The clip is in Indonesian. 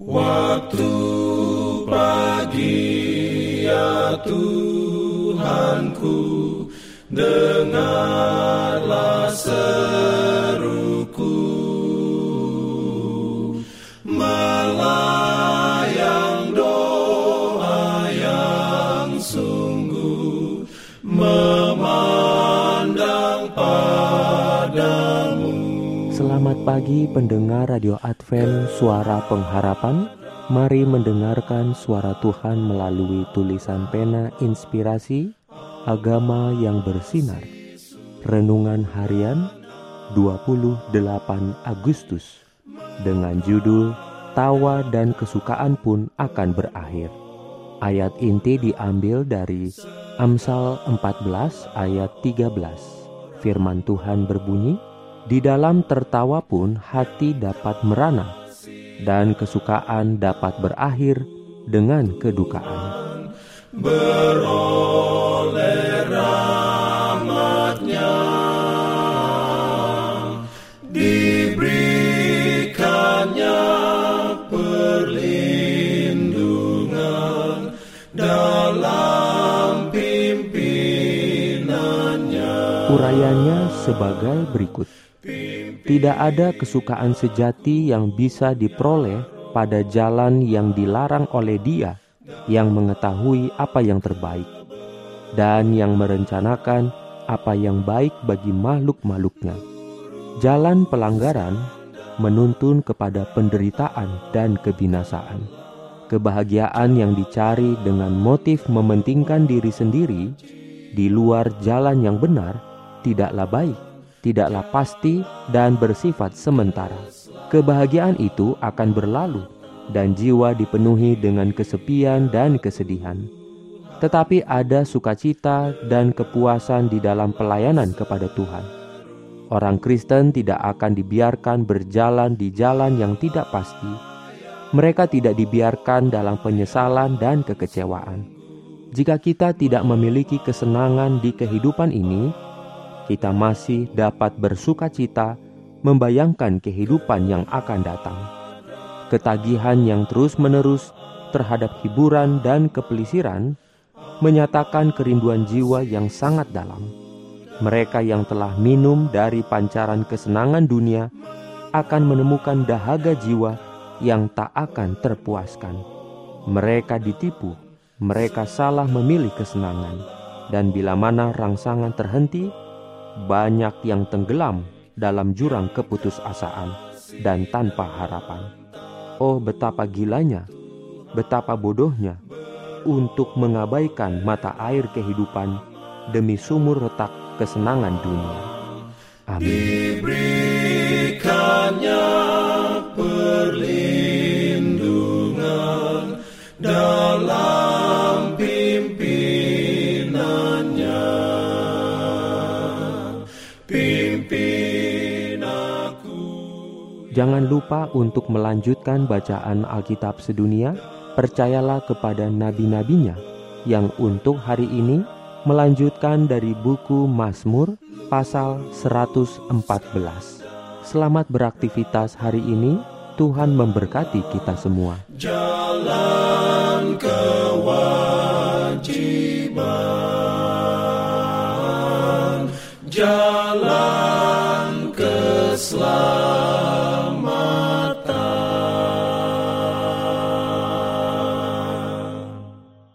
Waktu pagi ya Tuhanku Dengarlah Selamat pagi pendengar Radio Advent Suara Pengharapan. Mari mendengarkan suara Tuhan melalui tulisan pena inspirasi Agama yang bersinar. Renungan harian 28 Agustus. Dengan judul Tawa dan kesukaan pun akan berakhir. Ayat inti diambil dari Amsal 14 ayat 13 Firman Tuhan berbunyi Di dalam tertawa pun hati dapat merana dan kesukaan dapat berakhir dengan kedukaan. Beroleh rahmatnya Urayanya sebagai berikut. Tidak ada kesukaan sejati yang bisa diperoleh pada jalan yang dilarang oleh Dia yang mengetahui apa yang terbaik dan yang merencanakan apa yang baik bagi makhluk-makhluknya. Jalan pelanggaran menuntun kepada penderitaan dan kebinasaan. Kebahagiaan yang dicari dengan motif mementingkan diri sendiri di luar jalan yang benar tidaklah baik tidaklah pasti dan bersifat sementara. Kebahagiaan itu akan berlalu dan jiwa dipenuhi dengan kesepian dan kesedihan. Tetapi ada sukacita dan kepuasan di dalam pelayanan kepada Tuhan. Orang Kristen tidak akan dibiarkan berjalan di jalan yang tidak pasti. Mereka tidak dibiarkan dalam penyesalan dan kekecewaan. Jika kita tidak memiliki kesenangan di kehidupan ini, kita masih dapat bersuka cita membayangkan kehidupan yang akan datang. Ketagihan yang terus-menerus terhadap hiburan dan kepelisiran menyatakan kerinduan jiwa yang sangat dalam. Mereka yang telah minum dari pancaran kesenangan dunia akan menemukan dahaga jiwa yang tak akan terpuaskan. Mereka ditipu, mereka salah memilih kesenangan, dan bila mana rangsangan terhenti, banyak yang tenggelam dalam jurang keputusasaan dan tanpa harapan. Oh, betapa gilanya, betapa bodohnya untuk mengabaikan mata air kehidupan demi sumur retak kesenangan dunia. Amin. Diberikannya perlindungan dalam Jangan lupa untuk melanjutkan bacaan Alkitab sedunia. Percayalah kepada nabi-nabinya yang untuk hari ini melanjutkan dari buku Mazmur pasal 114. Selamat beraktivitas hari ini. Tuhan memberkati kita semua. Jalan kewajiban, jalan keselamatan.